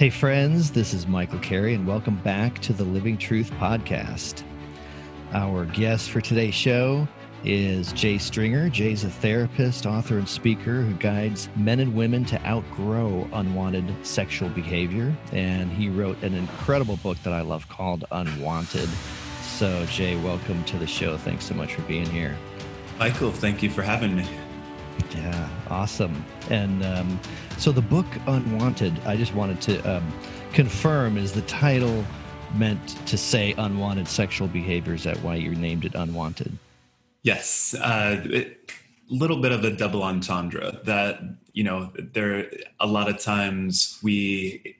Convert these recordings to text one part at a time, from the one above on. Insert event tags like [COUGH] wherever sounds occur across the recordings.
Hey, friends, this is Michael Carey, and welcome back to the Living Truth Podcast. Our guest for today's show is Jay Stringer. Jay's a therapist, author, and speaker who guides men and women to outgrow unwanted sexual behavior. And he wrote an incredible book that I love called Unwanted. So, Jay, welcome to the show. Thanks so much for being here. Michael, thank you for having me. Yeah, awesome. And um, so the book Unwanted, I just wanted to um, confirm is the title meant to say unwanted sexual behaviors? Is that why you named it Unwanted? Yes. Uh, it, little bit of a double entendre that you know there a lot of times we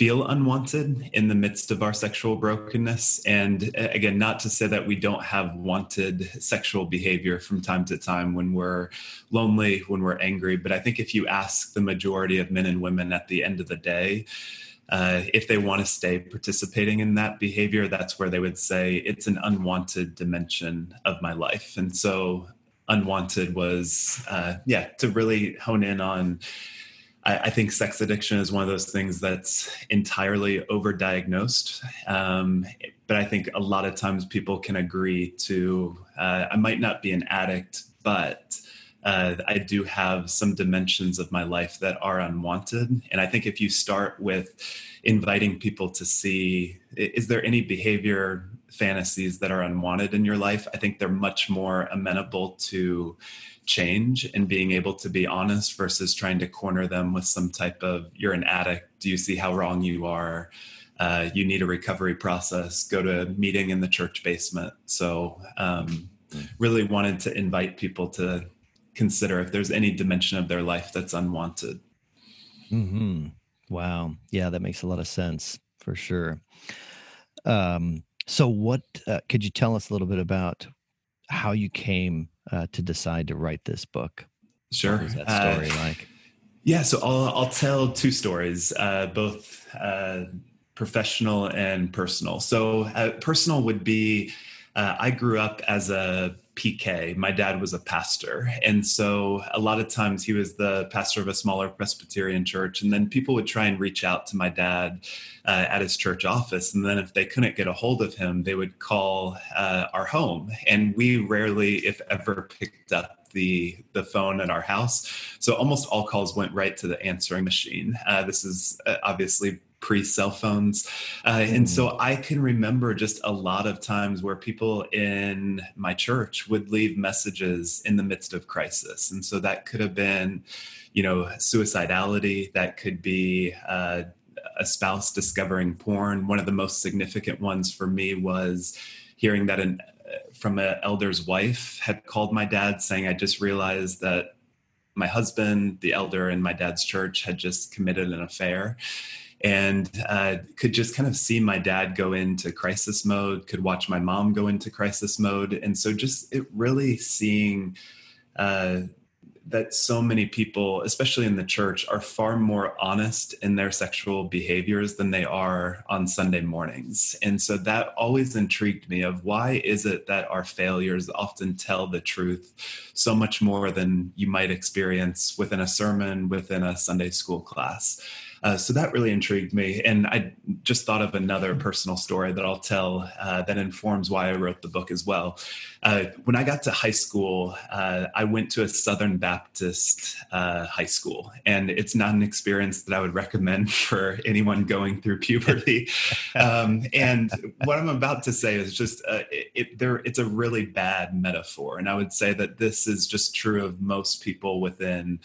feel unwanted in the midst of our sexual brokenness. And uh, again, not to say that we don't have wanted sexual behavior from time to time when we're lonely, when we're angry. But I think if you ask the majority of men and women at the end of the day, uh, if they want to stay participating in that behavior, that's where they would say it's an unwanted dimension of my life. And so, unwanted was, uh, yeah, to really hone in on I, I, think sex addiction is one of those things that's entirely overdiagnosed. Um, but I think a lot of times people can agree to, uh, I might not be an addict, but uh, I do have some dimensions of my life that are unwanted. And I think if you start with inviting people to see, is there any behavior fantasies that are unwanted in your life? I think they're much more amenable to change and being able to be honest versus trying to corner them with some type of you're an addict. Do you see how wrong you are? Uh, you need a recovery process. Go to a meeting in the church basement. So um, really wanted to invite people to consider if there's any dimension of their life that's unwanted. Mm-hmm. wow. Yeah that makes a lot of sense for sure. Um, so what uh, could you tell us a little bit about how you came uh, to decide to write this book? Sure. What was that story uh, like? Yeah, so I'll, I'll tell two stories, uh, both uh, professional and personal. So, uh, personal would be uh, I grew up as a PK. My dad was a pastor. And so a lot of times he was the pastor of a smaller Presbyterian church. And then people would try and reach out to my dad uh, at his church office. And then if they couldn't get a hold of him, they would call uh, our home. And we rarely, if ever, picked up the the phone at our house. So almost all calls went right to the answering machine. Uh, this is uh, obviously pre cell phones. Uh, and so mm. I can remember just a lot of times where people in my church would leave messages in the midst of crisis. And so that could have been, you know, suicidality, that could be uh, a spouse discovering porn. One of the most significant ones for me was hearing that an, uh, from an elder's wife had called my dad saying, I just realized that my husband, the elder in my dad's church, had just committed an affair and uh, could just kind of see my dad go into crisis mode, could watch my mom go into crisis mode. And so just it really seeing uh, that so many people, especially in the church, are far more honest in their sexual behaviors than they are on Sunday mornings. And so that always intrigued me of why is it that our failures often tell the truth so much more than you might experience within a sermon, within a Sunday school class. Uh, so that really intrigued me. And I just thought of another personal story that I'll tell uh, that informs why I wrote the book as well. Uh, when I got to high school, uh, I went to a Southern Baptist uh, high school, and it's not an experience that I would recommend [LAUGHS] for anyone going through puberty. [LAUGHS] um, and what I'm about to say is just uh, it, it, there. It's a really bad metaphor, and I would say that this is just true of most people within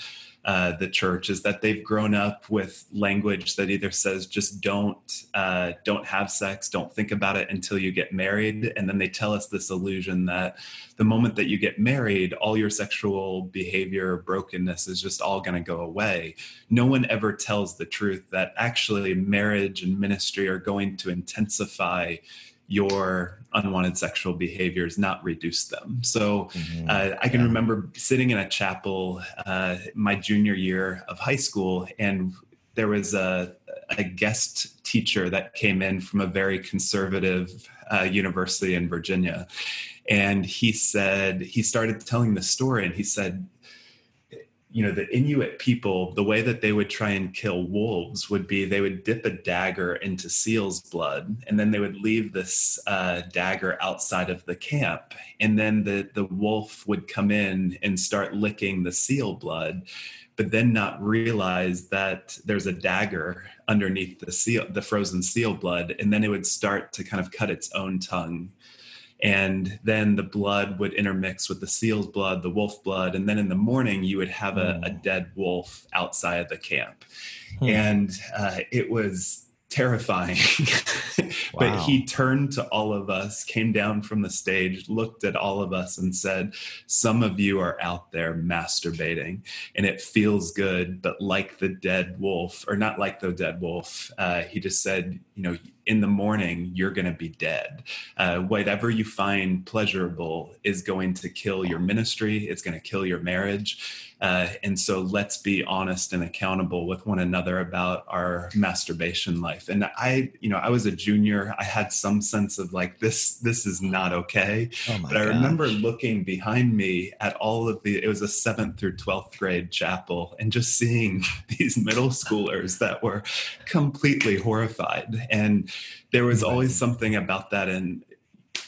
uh, the church is that they've grown up with language that either says just don't uh, don't have sex, don't think about it until you get married, and then they tell us this illusion that the moment that you get married, all your sexual behavior brokenness is just all going to go away. No one ever tells the truth that actually marriage and ministry are going to intensify your unwanted sexual behaviors, not reduce them. So mm-hmm. uh, I can yeah. remember sitting in a chapel uh, my junior year of high school, and there was a, a guest teacher that came in from a very conservative uh, university in Virginia. And he said, he started telling the story, and he said, you know the inuit people the way that they would try and kill wolves would be they would dip a dagger into seal's blood and then they would leave this uh, dagger outside of the camp and then the the wolf would come in and start licking the seal blood but then not realize that there's a dagger underneath the seal the frozen seal blood and then it would start to kind of cut its own tongue and then the blood would intermix with the seal's blood the wolf blood and then in the morning you would have a, a hmm. dead wolf outside the camp hmm. and uh, it was terrifying. wow. [LAUGHS] But he turned to all of us, came down from the stage, looked at all of us, and said, Some of you are out there masturbating, and it feels good, but like the dead wolf, or not like the dead wolf, uh, he just said, You know, in the morning, you're going to be dead. Uh, whatever you find pleasurable is going to kill your ministry, it's going to kill your marriage. Uh, and so let's be honest and accountable with one another about our masturbation life. And I, you know, I was a junior. I had some sense of like this, this is not okay. Oh but I gosh. remember looking behind me at all of the, it was a seventh through 12th grade chapel and just seeing [LAUGHS] these middle schoolers that were completely horrified. And there was always something about that. And,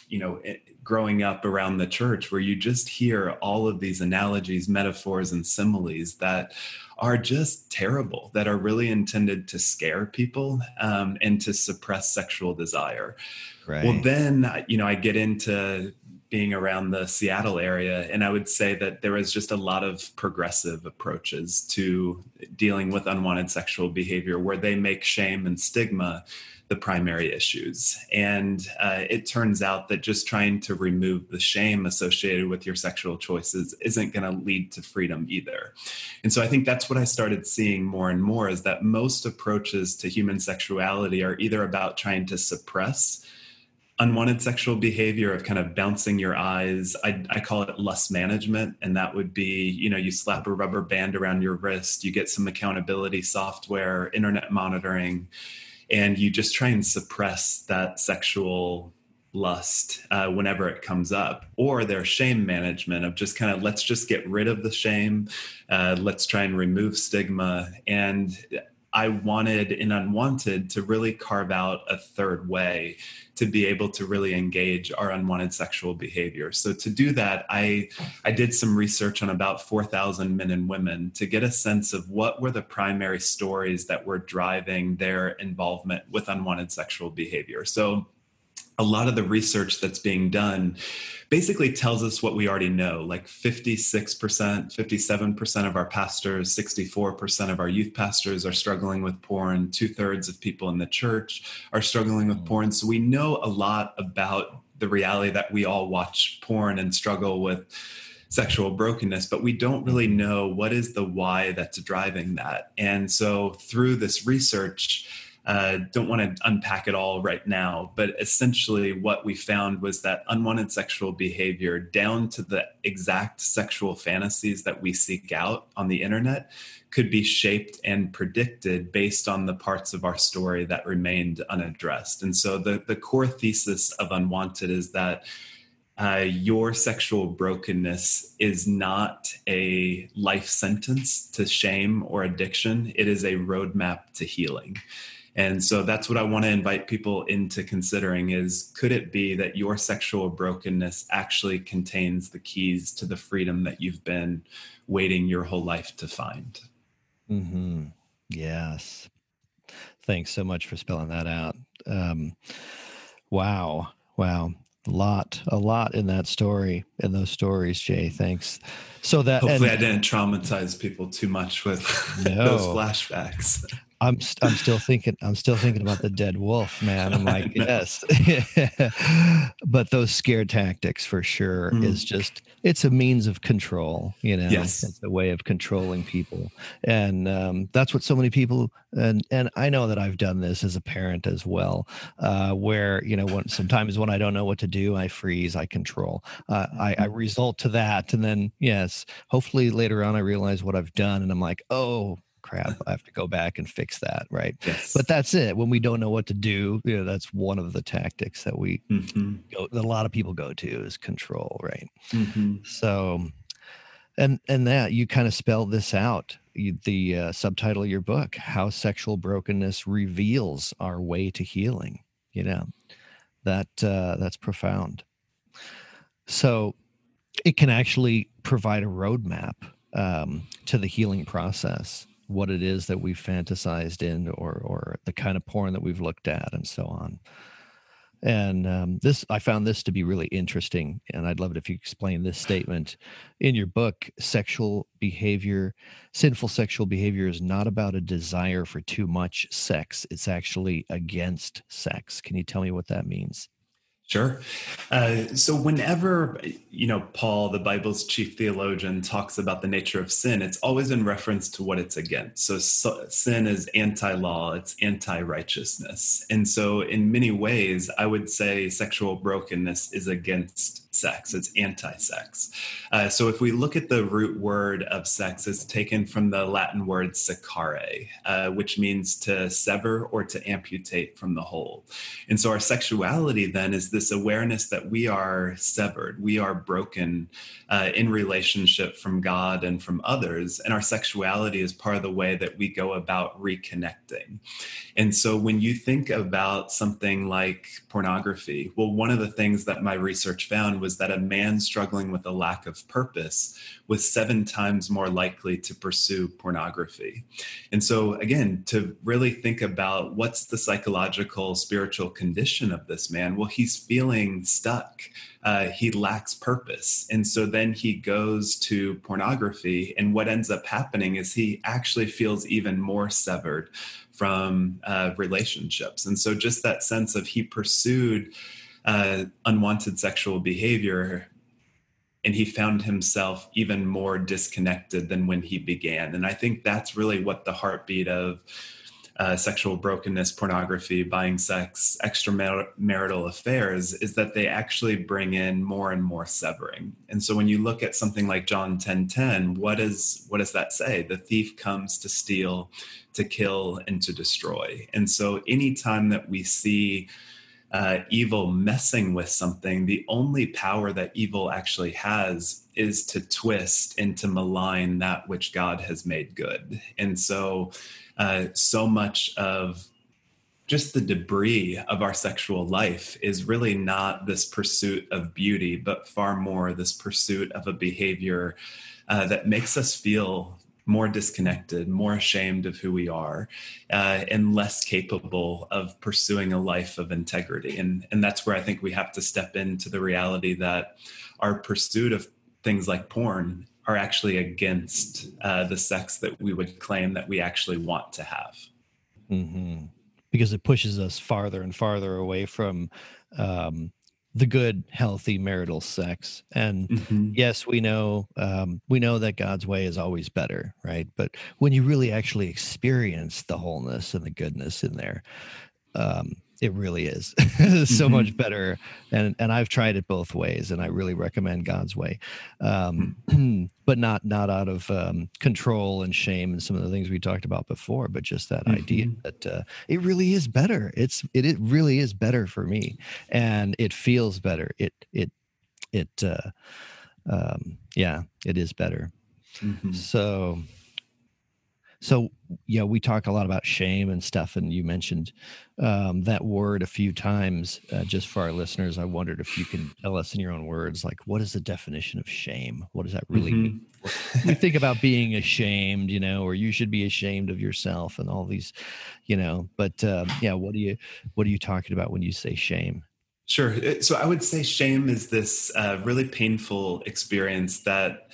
you know, growing up around the church where you just hear all of these analogies, metaphors, and similes that are just terrible, that are really intended to scare people um, and to suppress sexual desire. Right. Well, then, you know, I get into being around the Seattle area, and I would say that there is just a lot of progressive approaches to dealing with unwanted sexual behavior where they make shame and stigma the primary issues. And uh, it turns out that just trying to remove the shame associated with your sexual choices isn't going to lead to freedom either. And so I think that's what I started seeing more and more is that most approaches to human sexuality are either about trying to suppress unwanted sexual behavior of kind of bouncing your eyes. I, I, call it lust management and that would be you know you slap a rubber band around your wrist you get some accountability software internet monitoring and you just try and suppress that sexual lust uh, whenever it comes up or their shame management of just kind of let's just get rid of the shame uh, let's try and remove stigma and I wanted in Unwanted to really carve out a third way to be able to really engage our unwanted sexual behavior. So to do that, I I did some research on about 4,000 men and women to get a sense of what were the primary stories that were driving their involvement with unwanted sexual behavior. So a lot of the research that's being done basically tells us what we already know like 56% 57% of our pastors 64% of our youth pastors are struggling with porn two-thirds of people in the church are struggling with mm. porn so we know a lot about the reality that we all watch porn and struggle with sexual brokenness, but we don't really mm-hmm. know what is the why that's driving that. And so through this research, uh, don't want to unpack it all right now, but essentially what we found was that unwanted sexual behavior, down to the exact sexual fantasies that we seek out on the internet, could be shaped and predicted based on the parts of our story that remained unaddressed. And so the, the core thesis of Unwanted is that uh, your sexual brokenness is not a life sentence to shame or addiction. It is a roadmap to healing. And so that's what I want to invite people into considering is could it be that your sexual brokenness actually contains the keys to the freedom that you've been waiting your whole life to find? Mm-hmm. Yes. Thanks so much for spelling that out. Um, wow. Wow. A lot, a lot in that story, in those stories, Jay. Thanks. So that hopefully and, I didn't traumatize people too much with [LAUGHS] no. those flashbacks. I'm I'm still thinking I'm still thinking about the dead wolf, man. I'm like, [LAUGHS] yes. [LAUGHS] but those scare tactics for sure mm. is just it's a means of control, you know. Yes. It's a way of controlling people. And um, that's what so many people and and I know that I've done this as a parent as well, uh, where you know when sometimes when I don't know what to do, I freeze, I control. Uh, I, I mm-hmm. result to that. And then yes, hopefully later on I realize what I've done and I'm like, oh crap i have to go back and fix that right yes. but that's it when we don't know what to do you know that's one of the tactics that we mm-hmm. go that a lot of people go to is control right mm-hmm. so and and that you kind of spell this out you, the uh, subtitle of your book how sexual brokenness reveals our way to healing you know that uh, that's profound so it can actually provide a roadmap um, to the healing process what it is that we've fantasized in or or the kind of porn that we've looked at and so on and um, this, I found this to be really interesting. And I'd love it if you explain this statement in your book. Sexual behavior, sinful sexual behavior is not about a desire for too much sex, it's actually against sex. Can you tell me what that means? Sure. Uh, so, whenever, you know, Paul, the Bible's chief theologian, talks about the nature of sin, it's always in reference to what it's against. So, so sin is anti law, it's anti righteousness. And so, in many ways, I would say sexual brokenness is against sex, it's anti sex. Uh, so, if we look at the root word of sex, it's taken from the Latin word secare, uh, which means to sever or to amputate from the whole. And so, our sexuality then is this awareness that we are severed, we are broken uh, in relationship from God and from others. And our sexuality is part of the way that we go about reconnecting. And so, when you think about something like pornography, well, one of the things that my research found was was that a man struggling with a lack of purpose was seven times more likely to pursue pornography. And so, again, to really think about what's the psychological, spiritual condition of this man, well, he's feeling stuck. Uh, he lacks purpose. And so then he goes to pornography. And what ends up happening is he actually feels even more severed from uh, relationships. And so, just that sense of he pursued uh, unwanted sexual behavior and he found himself even more disconnected than when he began. And i think that's really what the heartbeat of uh, sexual brokenness pornography buying sex extramarital affairs is that they actually bring in more and more severing. And so when you look at something like john 10 10 what is what does that say? The thief comes to steal to kill and to destroy. And so anytime that we see uh, evil messing with something, the only power that evil actually has is to twist and to malign that which God has made good. And so, uh, so much of just the debris of our sexual life is really not this pursuit of beauty, but far more this pursuit of a behavior uh, that makes us feel more disconnected, more ashamed of who we are, uh, and less capable of pursuing a life of integrity. And, and that's where I think we have to step into the reality that our pursuit of things like porn are actually against uh, the sex that we would claim that we actually want to have. Mm-hmm. Because it pushes us farther and farther away from um, the good healthy marital sex and mm-hmm. yes we know um, we know that god's way is always better right but when you really actually experience the wholeness and the goodness in there um, it really is [LAUGHS] so mm-hmm. much better and and i've tried it both ways and i really recommend god's way um, mm. [CLEARS THROAT] but not not out of um, control and shame and some of the things we talked about before but just that mm-hmm. idea that uh, it really is better it's it, it really is better for me and it feels better it it it uh, um, yeah it is better mm-hmm. so so yeah we talk a lot about shame and stuff and you mentioned um, that word a few times uh, just for our listeners. I wondered if you can tell us in your own words like what is the definition of shame? What does that really mm-hmm. mean we think about being ashamed you know or you should be ashamed of yourself and all these you know but um, yeah what do you what are you talking about when you say shame? Sure. Uh, so i would say shame is this uh, really painful experience that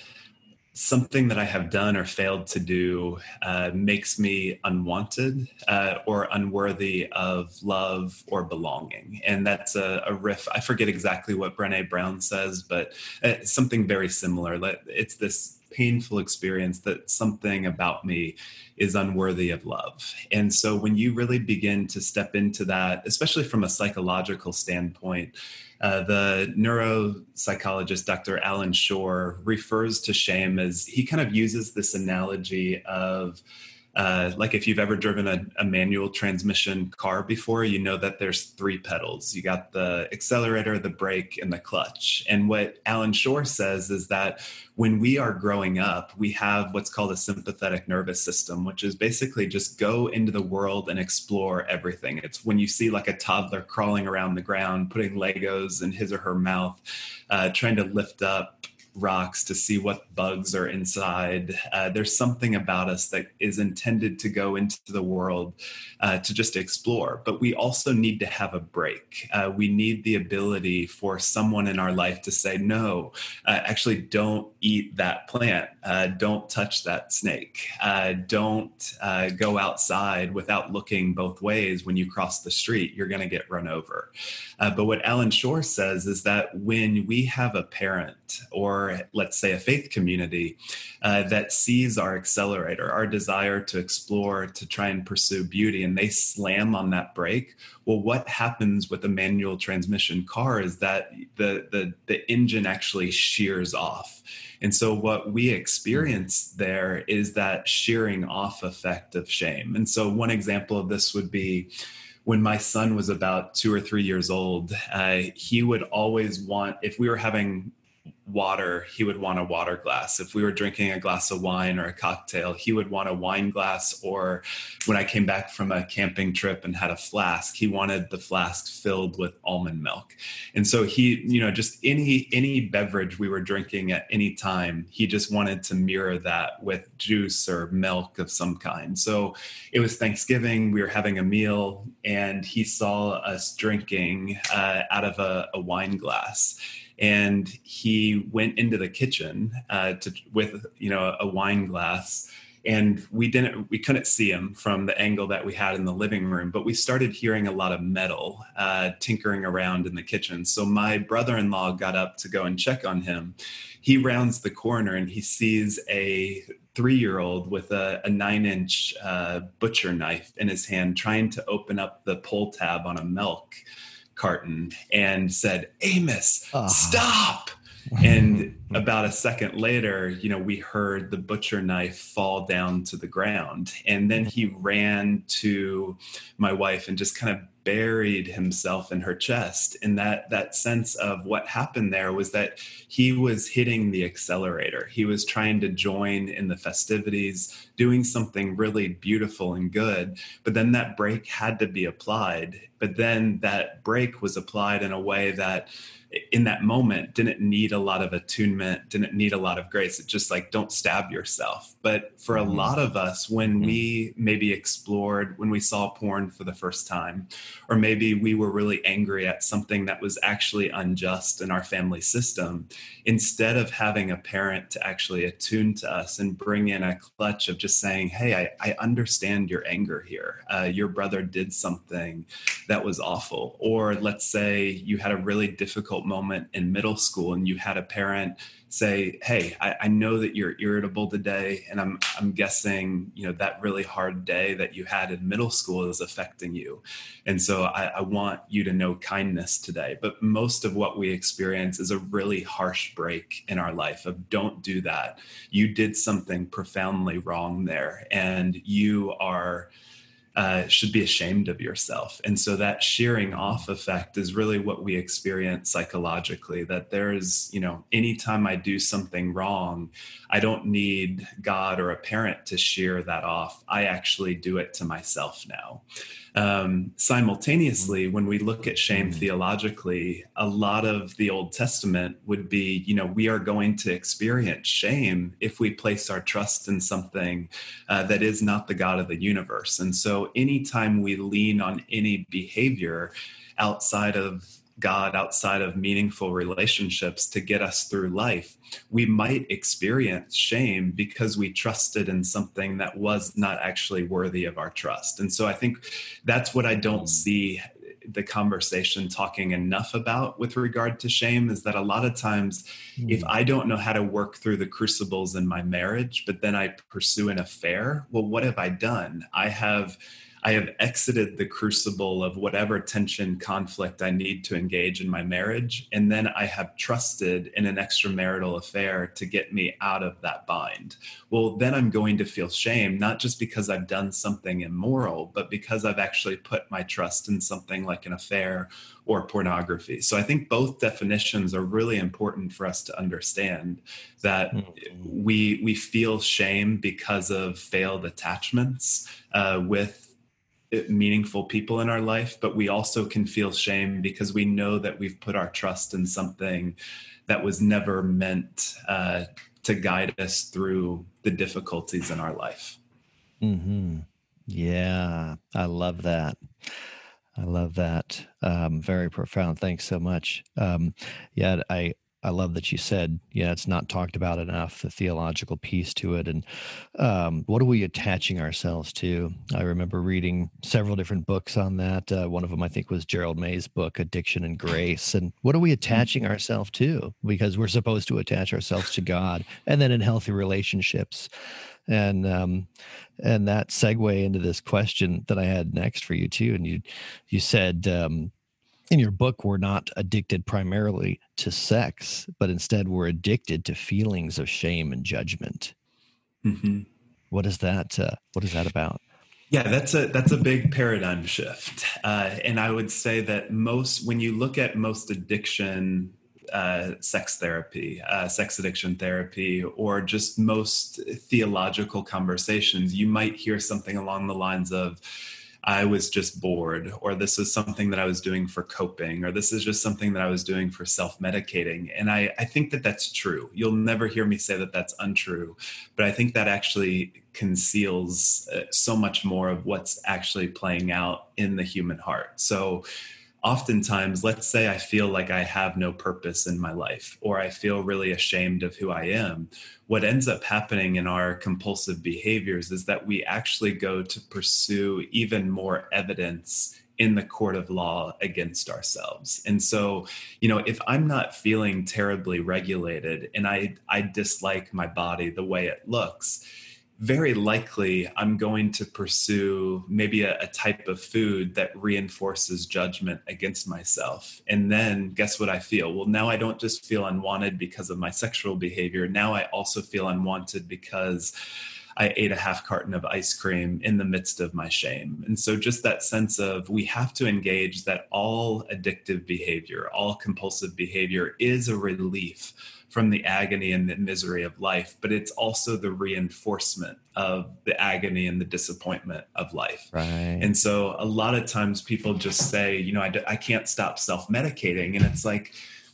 something that I have done or failed to do uh, makes me unwanted uh, or unworthy of love or belonging. And that's a, a, riff. I forget exactly what Brene Brown says, but it's something very similar. It's this painful experience that something about me is unworthy of love. And so when you really begin to step into that, especially from a psychological standpoint, uh, the neuropsychologist Dr. Allan Schore refers to shame as he kind of uses this analogy of uh, like if you've ever driven a, a, manual transmission car before, you know that there's three pedals. You got the accelerator, the brake, and the clutch. And what Allan Schore says is that when we are growing up, we have what's called a sympathetic nervous system, which is basically just go into the world and explore everything. It's when you see like a toddler crawling around the ground, putting Legos in his or her mouth, uh, trying to lift up rocks to see what bugs are inside. Uh, there's something about us that is intended to go into the world uh, to just explore, but we also need to have a brake. Uh, we need the ability for someone in our life to say, no, uh, actually, don't eat that plant. Uh, don't touch that snake. Uh, don't go outside without looking both ways when you cross the street. You're going to get run over. but what Allan Schore says is that when we have a parent or let's say a faith community uh, that sees our accelerator, our desire to explore, to try and pursue beauty, and they slam on that brake. Well, what happens with a manual transmission car is that the the, the engine actually shears off. And so, what we experience there is that shearing off effect of shame. And so, one example of this would be when my son was about two or three years old, uh, he would always want, if we were having water, he would want a water glass. If we were drinking a glass of wine or a cocktail, he would want a wine glass. Or when I came back from a camping trip and had a flask, he wanted the flask filled with almond milk. And so he, you know, just any any beverage we were drinking at any time, he just wanted to mirror that with juice or milk of some kind. So it was Thanksgiving, we were having a meal, and he saw us drinking uh, out of a, a wine glass and he went into the kitchen uh, to, with you know a wine glass. And we didn't we couldn't see him from the angle that we had in the living room but we started hearing a lot of metal uh, tinkering around in the kitchen. So my brother-in-law got up to go and check on him. He rounds the corner and he sees a three-year-old with a, a nine-inch uh, butcher knife in his hand trying to open up the pull tab on a milk carton and said, Amos, uh-huh. stop. and Mm-hmm. about a second later, you know, we heard the butcher knife fall down to the ground. And then mm-hmm. he ran to my wife and just kind of buried himself in her chest. And that that sense of what happened there was that he was hitting the accelerator. He was trying to join in the festivities doing something really beautiful and good. But then that brake had to be applied. But then that brake was applied in a way that in that moment didn't need a lot of attunement didn't need a lot of grace it just like don't stab yourself but for a mm-hmm. lot of us when mm-hmm. we maybe explored when we saw porn for the first time or maybe we were really angry at something that was actually unjust in our family system instead of having a parent to actually attune to us and bring in a clutch of just saying hey i, I understand your anger here uh, your brother did something that was awful or let's say you had a really difficult moment in middle school and you had a parent say hey I, I, know that you're irritable today and i'm i'm guessing you know that really hard day that you had in middle school is affecting you. And so I, I want you to know kindness today. But most of what we experience is a really harsh break in our life of don't do that. You did something profoundly wrong there and you are uh, should be ashamed of yourself. And so that shearing off effect is really what we experience psychologically that there is, you know, anytime I do something wrong, I don't need God or a parent to shear that off. I actually do it to myself now. Um, simultaneously, when we look at shame mm-hmm. theologically, a lot of the Old Testament would be, you know, we are going to experience shame if we place our trust in something uh, that is not the God of the universe. And so, anytime we lean on any behavior outside of God outside of meaningful relationships to get us through life, we might experience shame because we trusted in something that was not actually worthy of our trust. And so I think that's what I don't see the conversation talking enough about with regard to shame is that a lot of times mm. if i don't know how to work through the crucibles in my marriage but then i pursue an affair well what have i done i have I have exited the crucible of whatever tension, conflict I need to engage in my marriage. And then I have trusted in an extramarital affair to get me out of that bind. Well, then I'm going to feel shame, not just because I've done something immoral, but because I've actually put my trust in something like an affair or pornography. So I think both definitions are really important for us to understand that mm-hmm. we we feel shame because of failed attachments uh, with meaningful people in our life, but we also can feel shame because we know that we've put our trust in something that was never meant uh, to guide us through the difficulties in our life. Mm-hmm. Yeah, I love that. I love that. Um, very profound. Thanks so much. Um, yeah, I I love that you said, yeah, it's not talked about enough, the theological piece to it. And um, what are we attaching ourselves to? I remember reading several different books on that. Uh, one of them, I think, was Gerald May's book, Addiction and Grace. And what are we attaching ourselves to? Because we're supposed to attach ourselves to God and then in healthy relationships and um, and that segue into this question that I had next for you too. And you you said um, in your book we're not addicted primarily to sex, but instead we're addicted to feelings of shame and judgment. Mm-hmm. What is that? Uh, what is that about? Yeah, that's a that's a big paradigm shift, uh, and I would say that most when you look at most addiction uh, sex therapy, uh, sex addiction therapy, or just most theological conversations, you might hear something along the lines of, I was just bored, or this is something that I was doing for coping, or this is just something that I was doing for self medicating. And I, I think that that's true. You'll never hear me say that that's untrue, but I think that actually conceals uh, so much more of what's actually playing out in the human heart. So, oftentimes, let's say I feel like I have no purpose in my life, or I feel really ashamed of who I am. What ends up happening in our compulsive behaviors is that we actually go to pursue even more evidence in the court of law against ourselves. And so, you know, if I'm not feeling terribly regulated and I I dislike my body the way it looks, very likely I'm going to pursue maybe a, a, type of food that reinforces judgment against myself. And then guess what I feel? Well, now I don't just feel unwanted because of my sexual behavior. Now I also feel unwanted because I ate a half carton of ice cream in the midst of my shame. And so, just that sense of we have to engage that all addictive behavior, all compulsive behavior is a relief from the agony and the misery of life, but it's also the reinforcement of the agony and the disappointment of life. Right. And so a lot of times people just say, you know, I, I can't stop self medicating. And it's like,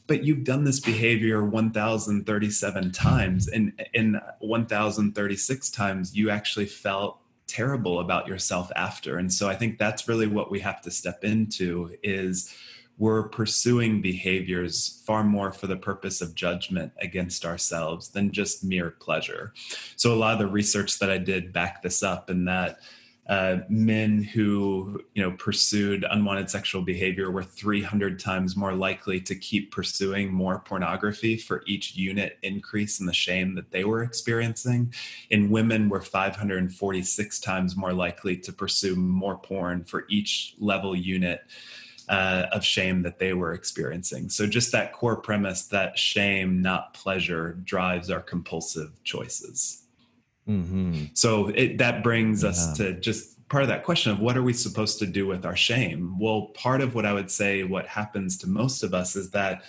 but you've done this behavior 1037 times and in 1036 times you actually felt terrible about yourself after and so i think that's really what we have to step into is we're pursuing behaviors far more for the purpose of judgment against ourselves than just mere pleasure. So, a lot of the research that I did back this up, and that uh, men who you know pursued unwanted sexual behavior were 300 times more likely to keep pursuing more pornography for each unit increase in the shame that they were experiencing and women were 546 times more likely to pursue more porn for each level unit uh, of shame that they were experiencing. So, just that core premise that shame, not pleasure, drives our compulsive choices. Mm-hmm. So, it, that brings yeah. us to just part of that question of what are we supposed to do with our shame? Well, part of what I would say, what happens to most of us is that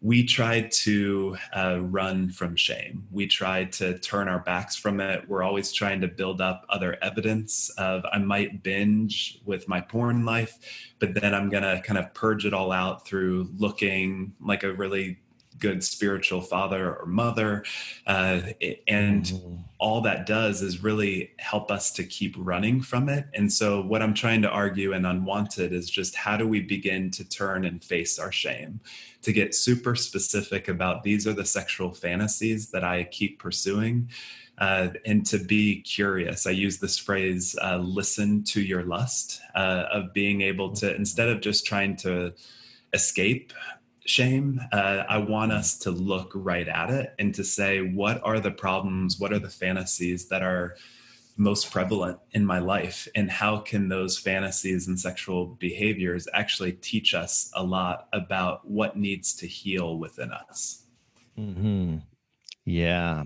we tried to uh, run from shame. We tried to turn our backs from it. We're always trying to build up other evidence of I might binge with my porn life, but then I'm going to kind of purge it all out through looking like a really good spiritual father or mother. Uh, and mm-hmm. all that does is really help us to keep running from it. And so, what I'm trying to argue in Unwanted is just how do we begin to turn and face our shame? To get super specific about these are the sexual fantasies that I keep pursuing. Uh, and to be curious. I use this phrase, uh, listen to your lust, uh, of being able to, instead of just trying to escape shame. Uh, I want us to look right at it and to say, what are the problems? What are the fantasies that are most prevalent in my life and how can those fantasies and sexual behaviors actually teach us a lot about what needs to heal within us? Hmm yeah.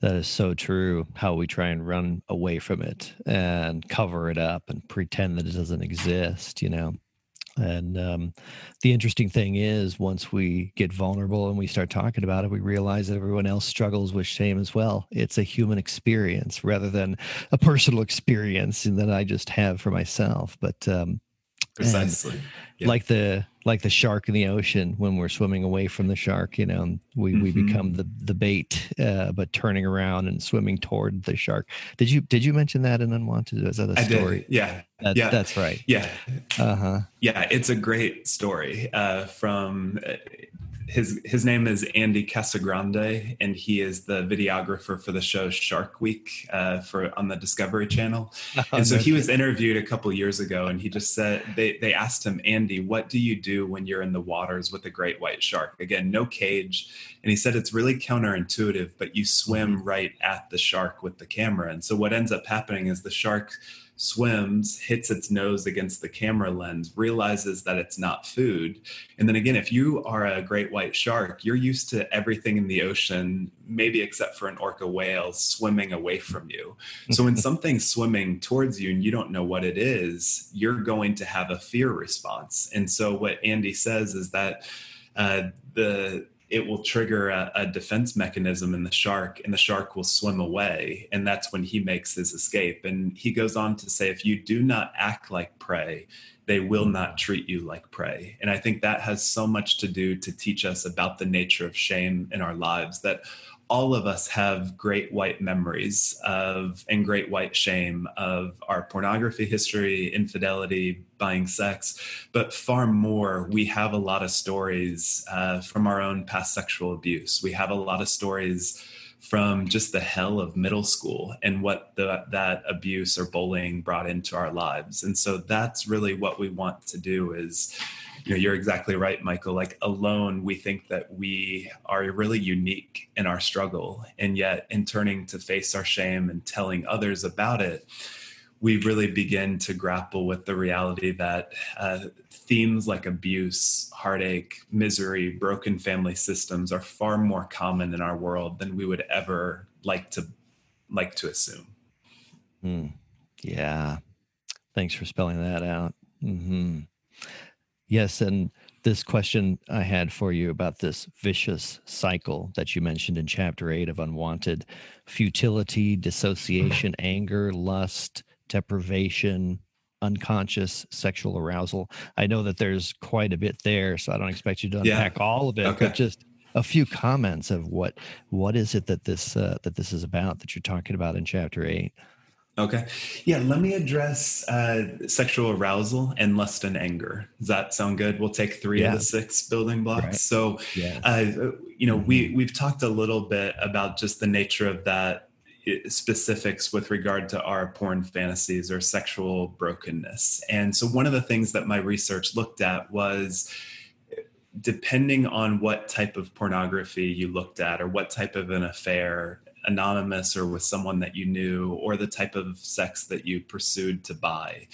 That is so true how we try and run away from it and cover it up and pretend that it doesn't exist you know and um, the interesting thing is, once we get vulnerable and we start talking about it, we realize that everyone else struggles with shame as well. It's a human experience rather than a personal experience that I just have for myself. But um, [LAUGHS] precisely. Yeah. like the like the shark in the ocean when we're swimming away from the shark you know we mm-hmm. we become the the bait uh, but turning around and swimming toward the shark. Did you did you mention that in unwanted? Is that a story? Yeah. That, yeah. that's right. Yeah. Uh-huh. Yeah it's a great story uh, from his his name is Andy Casagrande, and he is the videographer for the show Shark Week uh, for on the Discovery Channel. [LAUGHS] Oh, and so he was interviewed a couple years ago, and he just said they they asked him, Andy, what do you do when you're in the waters with a great white shark? Again, no cage, and he said it's really counterintuitive, but you swim mm-hmm. right at the shark with the camera, and so what ends up happening is the shark swims, hits its nose against the camera lens, realizes that it's not food. And then again, if you are a great white shark, you're used to everything in the ocean, maybe except for an orca whale swimming away from you. [LAUGHS] So when something's swimming towards you and you don't know what it is, you're going to have a fear response. And so what Andy says is that uh, the it will trigger a, a, defense mechanism in the shark and the shark will swim away and that's when he makes his escape. And he goes on to say if you do not act like prey they will not treat you like prey. And i think that has so much to do to teach us about the nature of shame in our lives that all of us have great white memories of and great white shame of our pornography history, infidelity, buying sex, but far more, we have a lot of stories uh, from our own past sexual abuse. We have a lot of stories from just the hell of middle school and what the, that abuse or bullying brought into our lives. And so that's really what we want to do is you know you're exactly right michael like alone we think that we are really unique in our struggle and yet in turning to face our shame and telling others about it we really begin to grapple with the reality that uh, themes like abuse, heartache, misery, broken family systems are far more common in our world than we would ever like to like to assume. Mm, yeah, thanks for spelling that out. Mm-hmm. Yes, and this question I had for you about this vicious cycle that you mentioned in chapter eight of Unwanted futility, dissociation, anger, lust, deprivation, unconscious sexual arousal. I know that there's quite a bit there, so I don't expect you to unpack yeah. all of it, okay. but just a few comments of what what is it that this uh, that this is about that you're talking about in chapter eight. Okay. Yeah, let me address uh, sexual arousal and lust and anger. Does that sound good? We'll take three yeah. of the six building blocks. Right. So, yes. uh, you know, mm-hmm. we we've talked a little bit about just the nature of that specifics with regard to our porn fantasies or sexual brokenness. And so, one of the things that my research looked at was depending on what type of pornography you looked at or what type of an affair anonymous or with someone that you knew or the type of sex that you pursued to buy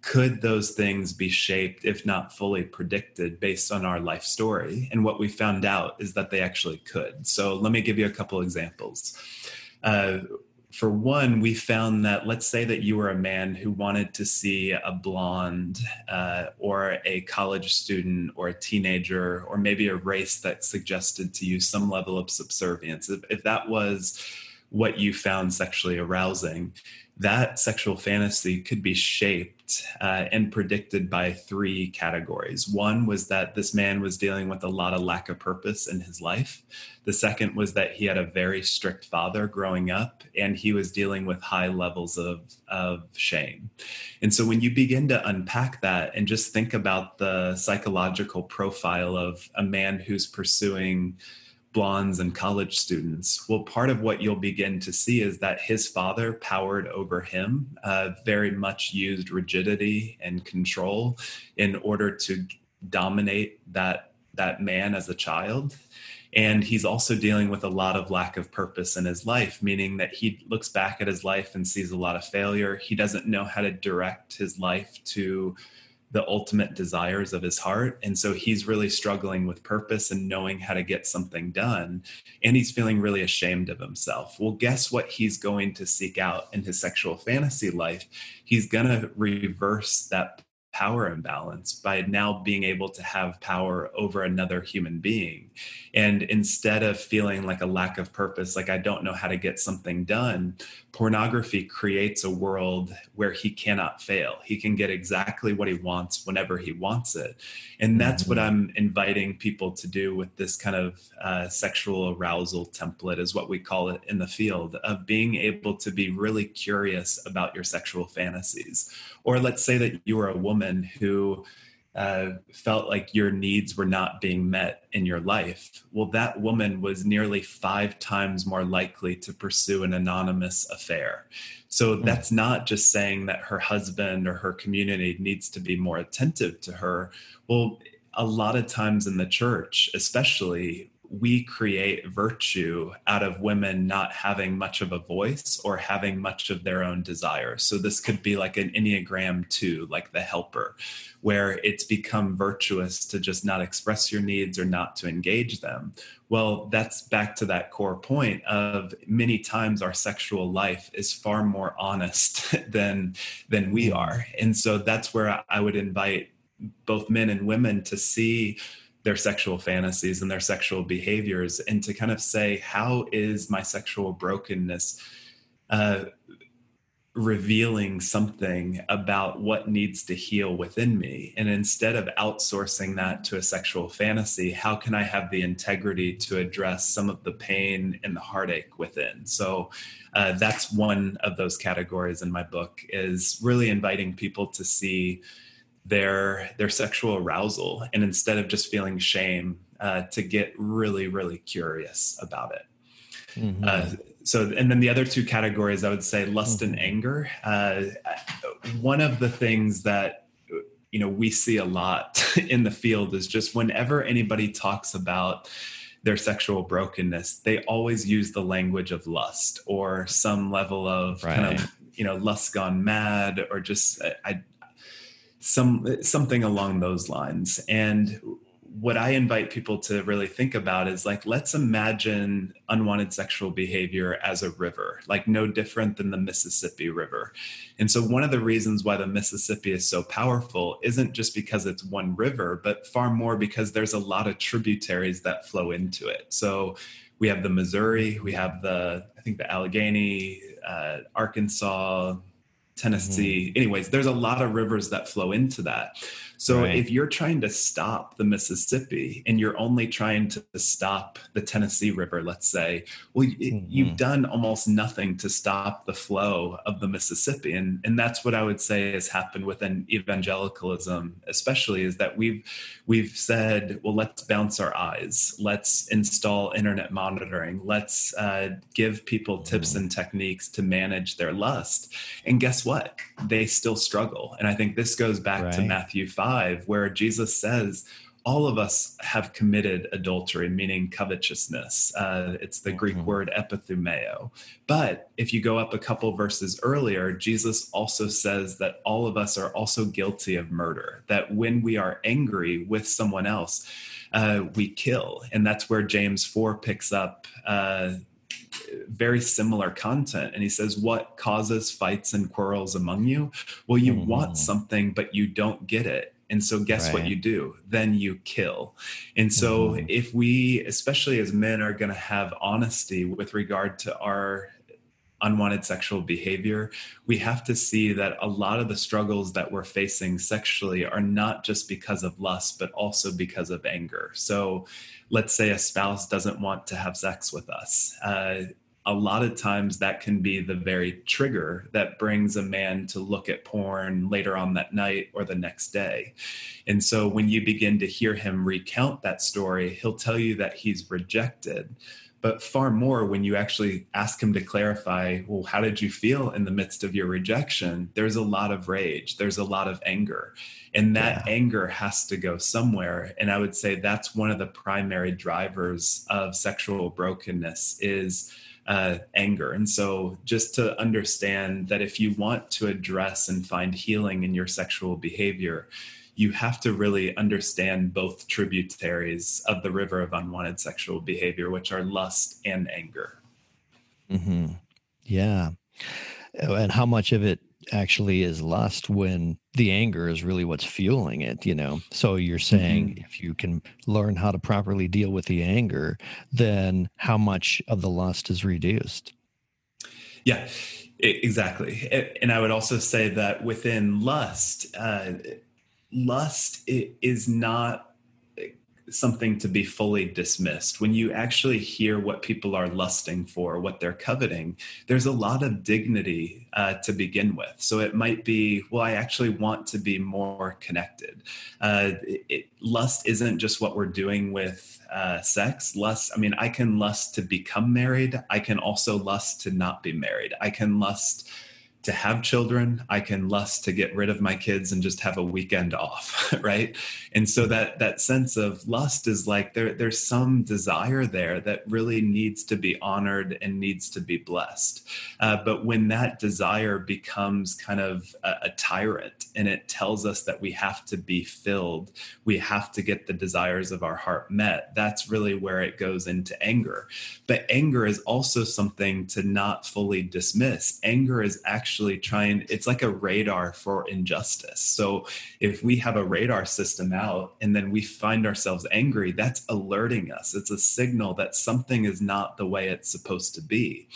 could those things be shaped if not fully predicted based on our life story? And what we found out is that they actually could. So let me give you a couple examples uh, for one, we found that let's say that you were a man who wanted to see a blonde uh, or a college student or a teenager or maybe a race that suggested to you some level of subservience. If, if that was what you found sexually arousing, that sexual fantasy could be shaped uh, and predicted by three categories. One was that this man was dealing with a lot of lack of purpose in his life. The second was that he had a very strict father growing up, and he was dealing with high levels of, of shame. And so when you begin to unpack that and just think about the psychological profile of a man who's pursuing blondes and college students. Well, part of what you'll begin to see is that his father powered over him, uh, very much used rigidity and control in order to dominate that that man as a child And he's also dealing with a lot of lack of purpose in his life, meaning that he looks back at his life and sees a lot of failure. He doesn't know how to direct his life to the ultimate desires of his heart. And so he's really struggling with purpose and knowing how to get something done. And he's feeling really ashamed of himself. Well, guess what he's going to seek out in his sexual fantasy life? He's going to reverse that power imbalance by now being able to have power over another human being. And instead of feeling like a lack of purpose, like I don't know how to get something done, pornography creates a world where he cannot fail. He can get exactly what he wants whenever he wants it. And that's mm-hmm. what I'm inviting people to do with this kind of uh, sexual arousal template, is what we call it in the field, of being able to be really curious about your sexual fantasies. Or let's say that you are a woman who uh, felt like your needs were not being met in your life, well, that woman was nearly five times more likely to pursue an anonymous affair. So mm. that's not just saying that her husband or her community needs to be more attentive to her. Well, a lot of times in the church, especially, we create virtue out of women not having much of a voice or having much of their own desire. So this could be like an Enneagram 2, like the helper, where it's become virtuous to just not express your needs or not to engage them. Well, that's back to that core point of many times our sexual life is far more honest [LAUGHS] than than we mm. are. And so that's where I would invite both men and women to see their sexual fantasies and their sexual behaviors and to kind of say how is my sexual brokenness uh, revealing something about what needs to heal within me? And instead of outsourcing that to a sexual fantasy how can i have the integrity to address some of the pain and the heartache within? So uh, that's one of those categories in my book is really inviting people to see their their sexual arousal and instead of just feeling shame uh, to get really really curious about it mm-hmm. uh, so and then the other two categories i would say lust mm-hmm. and anger uh, one of the things that you know we see a lot [LAUGHS] in the field is just whenever anybody talks about their sexual brokenness they always use the language of lust or some level of right. kind of you know lust gone mad or just I, some something along those lines and what I invite people to really think about is like, let's imagine unwanted sexual behavior as a river, like no different than the Mississippi River. And so, one of the reasons why the Mississippi is so powerful isn't just because it's one river, but far more because there's a lot of tributaries that flow into it. So, we have the Missouri, we have the, I think the Allegheny, uh, Arkansas, Tennessee. Mm-hmm. Anyways, there's a lot of rivers that flow into that. So right. if you're trying to stop the Mississippi and you're only trying to stop the Tennessee River, let's say, well, mm-hmm. you've done almost nothing to stop the flow of the Mississippi. And, and that's what I would say has happened within evangelicalism, especially is that we've, we've said, well, let's bounce our eyes. Let's install internet monitoring. Let's uh, give people tips mm-hmm. and techniques to manage their lust. And guess what? They still struggle. And I think this goes back right. to Matthew 5 5, where Jesus says, all of us have committed adultery, meaning covetousness. Uh, it's the Greek mm-hmm. word epithumeo. But if you go up a couple verses earlier, Jesus also says that all of us are also guilty of murder, that when we are angry with someone else, uh, we kill. And that's where James 4 picks up. Uh, very similar content and he says what causes fights and quarrels among you well you mm-hmm. want something but you don't get it and so, guess right. what you do? Then you kill. And so, mm-hmm. if we, especially as men, are going to have honesty with regard to our unwanted sexual behavior, we have to see that a lot of the struggles that we're facing sexually are not just because of lust, but also because of anger. So, let's say a spouse doesn't want to have sex with us. Uh, a lot of times that can be the very trigger that brings a man to look at porn later on that night or the next day. And so when you begin to hear him recount that story, he'll tell you that he's rejected. But far more when you actually ask him to clarify well how did you feel in the midst of your rejection there's a lot of rage there's a lot of anger and that yeah. anger has to go somewhere and i would say that's one of the primary drivers of sexual brokenness is uh, anger. And so, just to understand that if you want to address and find healing in your sexual behavior, you have to really understand both tributaries of the river of unwanted sexual behavior, which are lust and anger. Mm-hmm. Yeah. And how much of it actually is lust when the anger is really what's fueling it, you know? So you're saying mm-hmm. if you can learn how to properly deal with the anger, then how much of the lust is reduced? Yeah, exactly. And I would also say that within lust, uh, lust is not something to be fully dismissed. When you actually hear what people are lusting for, what they're coveting, there's a lot of dignity uh, to begin with. So it might be, well, I actually want to be more connected. Uh, it, lust isn't just what we're doing with uh, sex. Lust, I mean, I can lust to become married. I can also lust to not be married. I can lust to have children i can lust to get rid of my kids and just have a weekend off [LAUGHS] right? And so that that sense of lust is like there there's some desire there that really needs to be honored and needs to be blessed. Uh, but when that desire becomes kind of a, a tyrant and it tells us that we have to be filled we have to get the desires of our heart met that's really where it goes into anger. But anger is also something to not fully dismiss. Anger is actually actually trying it's like a radar for injustice. So if we have a radar system out and then we find ourselves angry that's alerting us. It's a signal that something is not the way it's supposed to be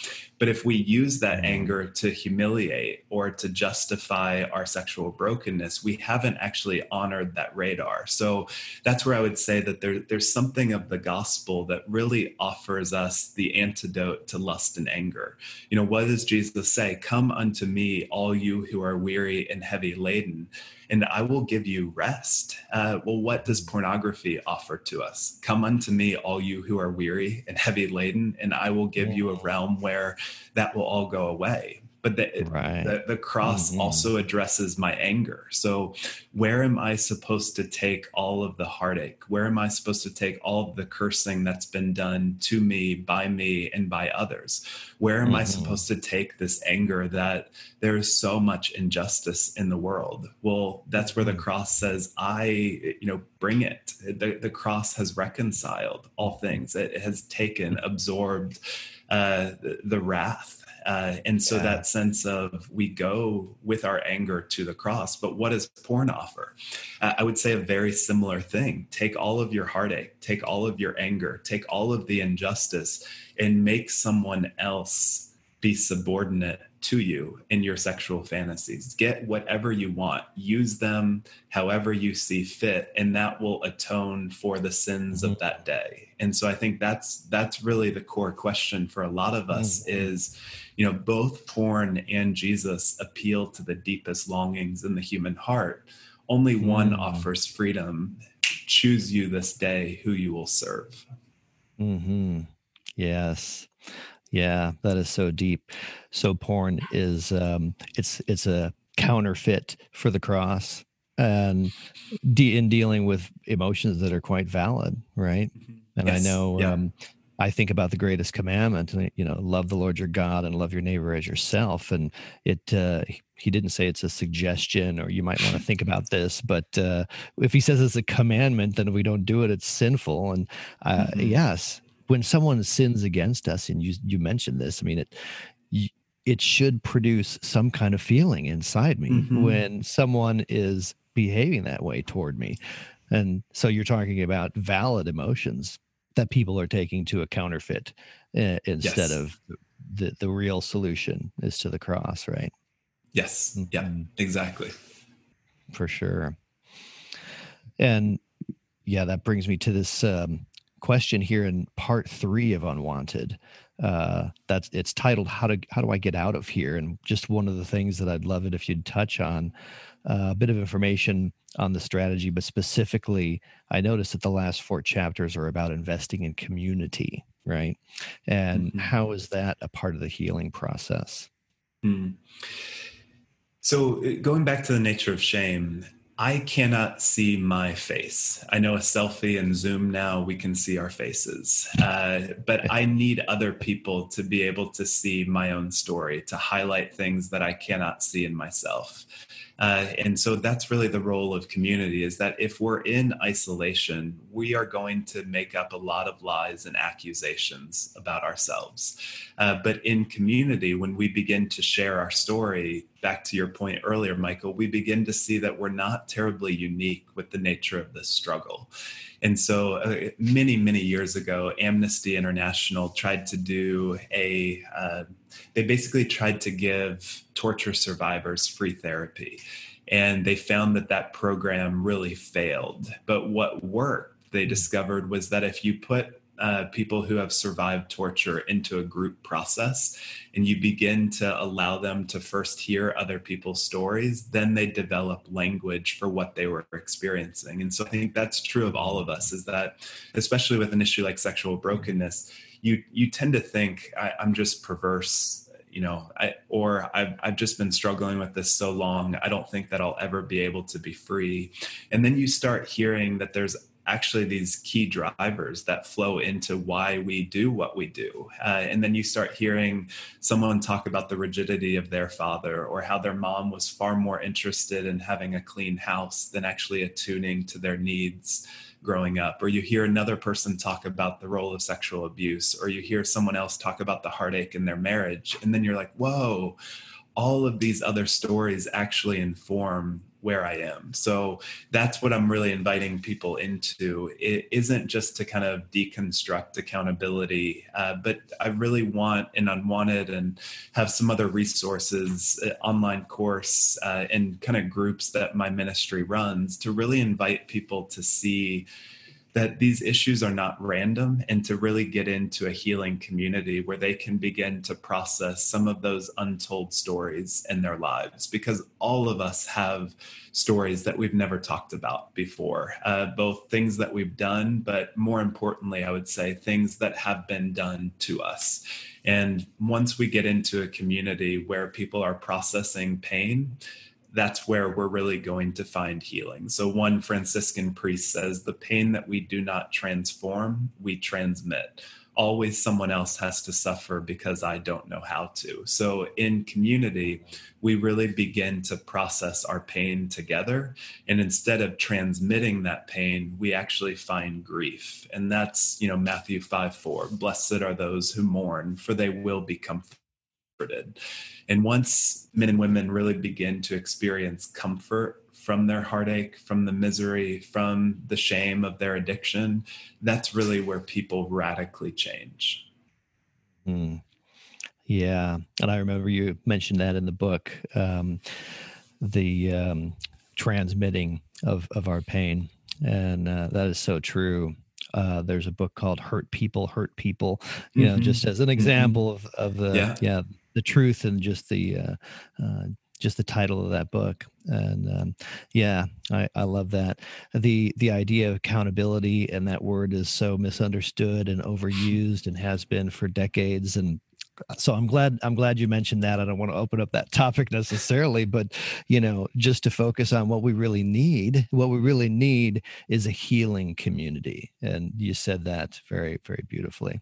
but if we use that mm-hmm. anger to humiliate or to justify our sexual brokenness we haven't actually honored that radar. So that's where i would say that there, there's something of the gospel that really offers us the antidote to lust and anger. You know what does jesus say? Come unto me, all you who are weary and heavy laden, and I will give you rest. Uh, well, what does pornography offer to us? Come unto me, all you who are weary and heavy laden, and I will give you a realm where that will all go away but the, right. the, the, cross mm-hmm. also addresses my anger so where am i supposed to take all of the heartache where am i supposed to take all of the cursing that's been done to me by me and by others where am mm-hmm. i supposed to take this anger that there is so much injustice in the world well that's where the mm-hmm. cross says i you know bring it the, the cross has reconciled all things it has taken absorbed uh, the, the wrath uh, and so yeah. that sense of we go with our anger to the cross. But what does porn offer? Uh, I would say a very similar thing. Take all of your heartache, take all of your anger, take all of the injustice, and make someone else be subordinate to you in your sexual fantasies. Get whatever you want, use them however you see fit, and that will atone for the sins mm-hmm. of that day. And so I think that's that's really the core question for a lot of us mm-hmm. is, you know, both porn and Jesus appeal to the deepest longings in the human heart. Only mm-hmm. one offers freedom. Choose you this day who you will serve. Hmm. Yes. Yeah, that is so deep. So porn is um, it's it's a counterfeit for the cross, and de- in dealing with emotions that are quite valid, right? Mm-hmm. And yes. I know yeah. um, I think about the greatest commandment, you know, love the Lord your God and love your neighbor as yourself. And it, uh, he didn't say it's a suggestion or you might want to think about this, but uh, if he says it's a commandment, then we don't do it, it's sinful. And uh, mm-hmm. yes, when someone sins against us, and you you mentioned this, I mean it. it should produce some kind of feeling inside me mm-hmm. when someone is behaving that way toward me. And so you're talking about valid emotions that people are taking to a counterfeit uh, instead yes. of the, the real solution is to the cross, right? Yes. Mm-hmm. Yeah, exactly. For sure. And yeah, that brings me to this um, question here in part three of Unwanted. Uh, that's it's titled "How to How do I Get Out of Here?" And just one of the things that I'd love it if you'd touch on uh, a bit of information on the strategy, but specifically, I noticed that the last four chapters are about investing in community, right? And mm-hmm. how is that a part of the healing process? Mm. So, uh, going back to the nature of shame, I cannot see my face. I know a selfie and Zoom now, we can see our faces. Uh, but [LAUGHS] I need other people to be able to see my own story, to highlight things that I cannot see in myself. Uh, and so that's really the role of community is that if we're in isolation, we are going to make up a lot of lies and accusations about ourselves. Uh, but in community, when we begin to share our story, back to your point earlier, Michael, we begin to see that we're not terribly unique with the nature of this struggle. And so, uh, many, many years ago, Amnesty International tried to do a, uh, they basically tried to give torture survivors free therapy. And they found that that program really failed. But what worked, they discovered, was that if you put uh, people who have survived torture into a group process and you begin to allow them to first hear other people's stories, then they develop language for what they were experiencing. And so I think that's true of all of us is that, especially with an issue like sexual brokenness, you, you tend to think, I, I'm just perverse you know i or I've, I've just been struggling with this so long i don't think that i'll ever be able to be free and then you start hearing that there's actually these key drivers that flow into why we do what we do. Uh, and then you start hearing someone talk about the rigidity of their father or how their mom was far more interested in having a clean house than actually attuning to their needs growing up or you hear another person talk about the role of sexual abuse or you hear someone else talk about the heartache in their marriage and then you're like whoa all of these other stories actually inform where I am. So that's what I'm really inviting people into. It isn't just to kind of deconstruct accountability, uh, but I really want an unwanted and have some other resources, uh, online course, uh, and kind of groups that my ministry runs to really invite people to see that these issues are not random and to really get into a healing community where they can begin to process some of those untold stories in their lives. Because all of us have stories that we've never talked about before uh, both things that we've done but more importantly i would say things that have been done to us. And once we get into a community where people are processing pain that's where we're really going to find healing. So, one Franciscan priest says, The pain that we do not transform, we transmit. Always someone else has to suffer because I don't know how to. So, in community, we really begin to process our pain together. And instead of transmitting that pain, we actually find grief. And that's, you know, Matthew 5 4. Blessed are those who mourn, for they will be comforted comforted. And once men and women really begin to experience comfort from their heartache, from the misery, from the shame of their addiction, that's really where people radically change. Mm. Yeah. And I remember you mentioned that in the book um, the um, transmitting of, of our pain. And uh, that is so true. Uh, there's a book called Hurt People, Hurt People, you mm-hmm. know, just as an mm-hmm. example mm-hmm. of, of the, yeah. yeah the truth and just the uh, uh, just the title of that book and um, yeah I, I love that. The the idea of accountability and that word is so misunderstood and overused and has been for decades and so i'm glad i'm glad you mentioned that. I don't want to open up that [LAUGHS] topic necessarily but you know just to focus on what we really need what we really need is a healing community and you said that very very beautifully.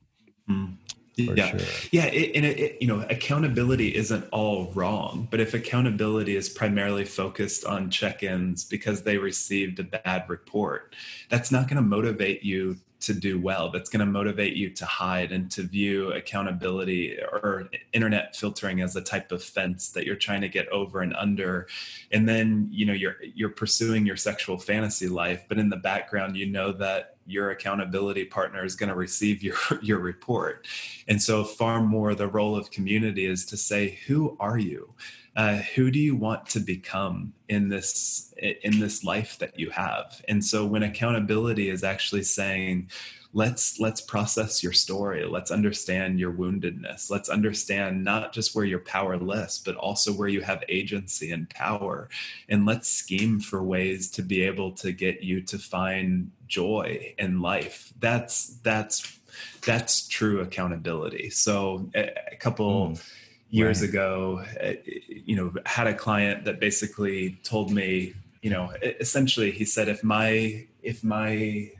Mm yeah. sure. yeah it, and it, it, you know accountability isn't all wrong but if accountability is primarily focused on check-ins because they received a bad report that's not going to motivate you to do well. That's going to motivate you to hide and to view accountability or internet filtering as a type of fence that you're trying to get over and under. And then you know you're you're pursuing your sexual fantasy life but in the background you know that your accountability partner is going to receive your [LAUGHS] your report. And so far more the role of community is to say who are you? Uh, who do you want to become in this in this life that you have? And so when accountability is actually saying let's let's process your story. Let's understand your woundedness. Let's understand not just where you're powerless but also where you have agency and power. And let's scheme for ways to be able to get you to find joy in life. That's that's that's true accountability. So a, a couple mm, years right. ago uh, you know had a client that basically told me you know essentially he said if my if my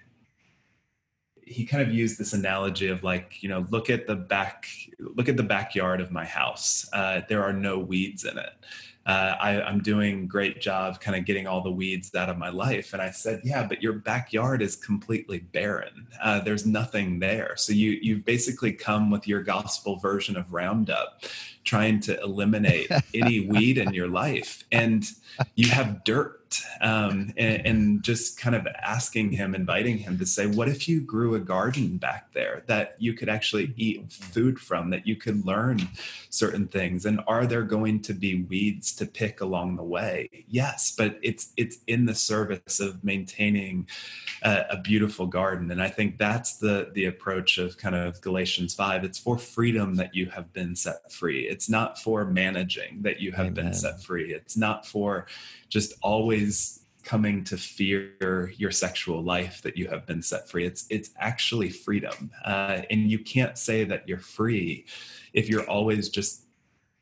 he kind of used this analogy of like you know look at the back look at the backyard of my house. Uh, there are no weeds in it. Uh, I, am doing great job kind of getting all the weeds out of my life. And i said yeah but your backyard is completely barren. Uh, there's nothing there. So you you've basically come with your gospel version of roundup trying to eliminate [LAUGHS] any weed in your life. And you have dirt um, and, and, just kind of asking him, inviting him to say, What if you grew a garden back there that you could actually eat food from, that you could learn certain things? And are there going to be weeds to pick along the way? Yes, but it's it's in the service of maintaining a, a beautiful garden. And I think that's the the approach of kind of Galatians 5. It's for freedom that you have been set free. It's not for managing that you have Amen. been set free. It's not for just always coming to fear your sexual life that you have been set free. It's it's actually freedom. Uh, and you can't say that you're free if you're always just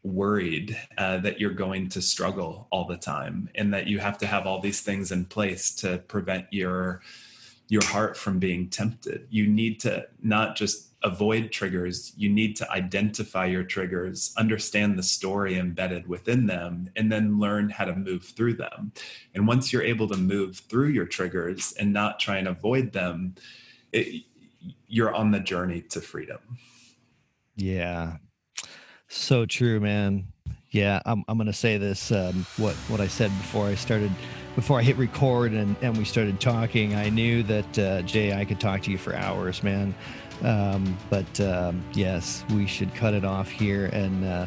worried uh, that you're going to struggle all the time and that you have to have all these things in place to prevent your your heart from being tempted. You need to not just avoid triggers, you need to identify your triggers, understand the story embedded within them, and then learn how to move through them. And once you're able to move through your triggers and not try and avoid them, it, you're on the journey to freedom. Yeah. So true, man. Yeah, I'm, I'm going to say this. Um, what what I said before I started, before I hit record and, and we started talking, I knew that uh, Jay, I could talk to you for hours, man. Um, but um, yes, we should cut it off here. And uh,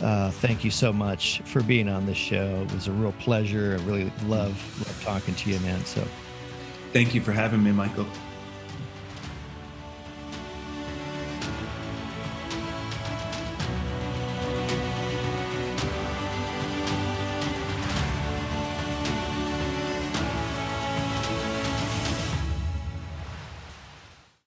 uh, thank you so much for being on the show. It was a real pleasure. I really love, love talking to you, man. So thank you for having me, Michael.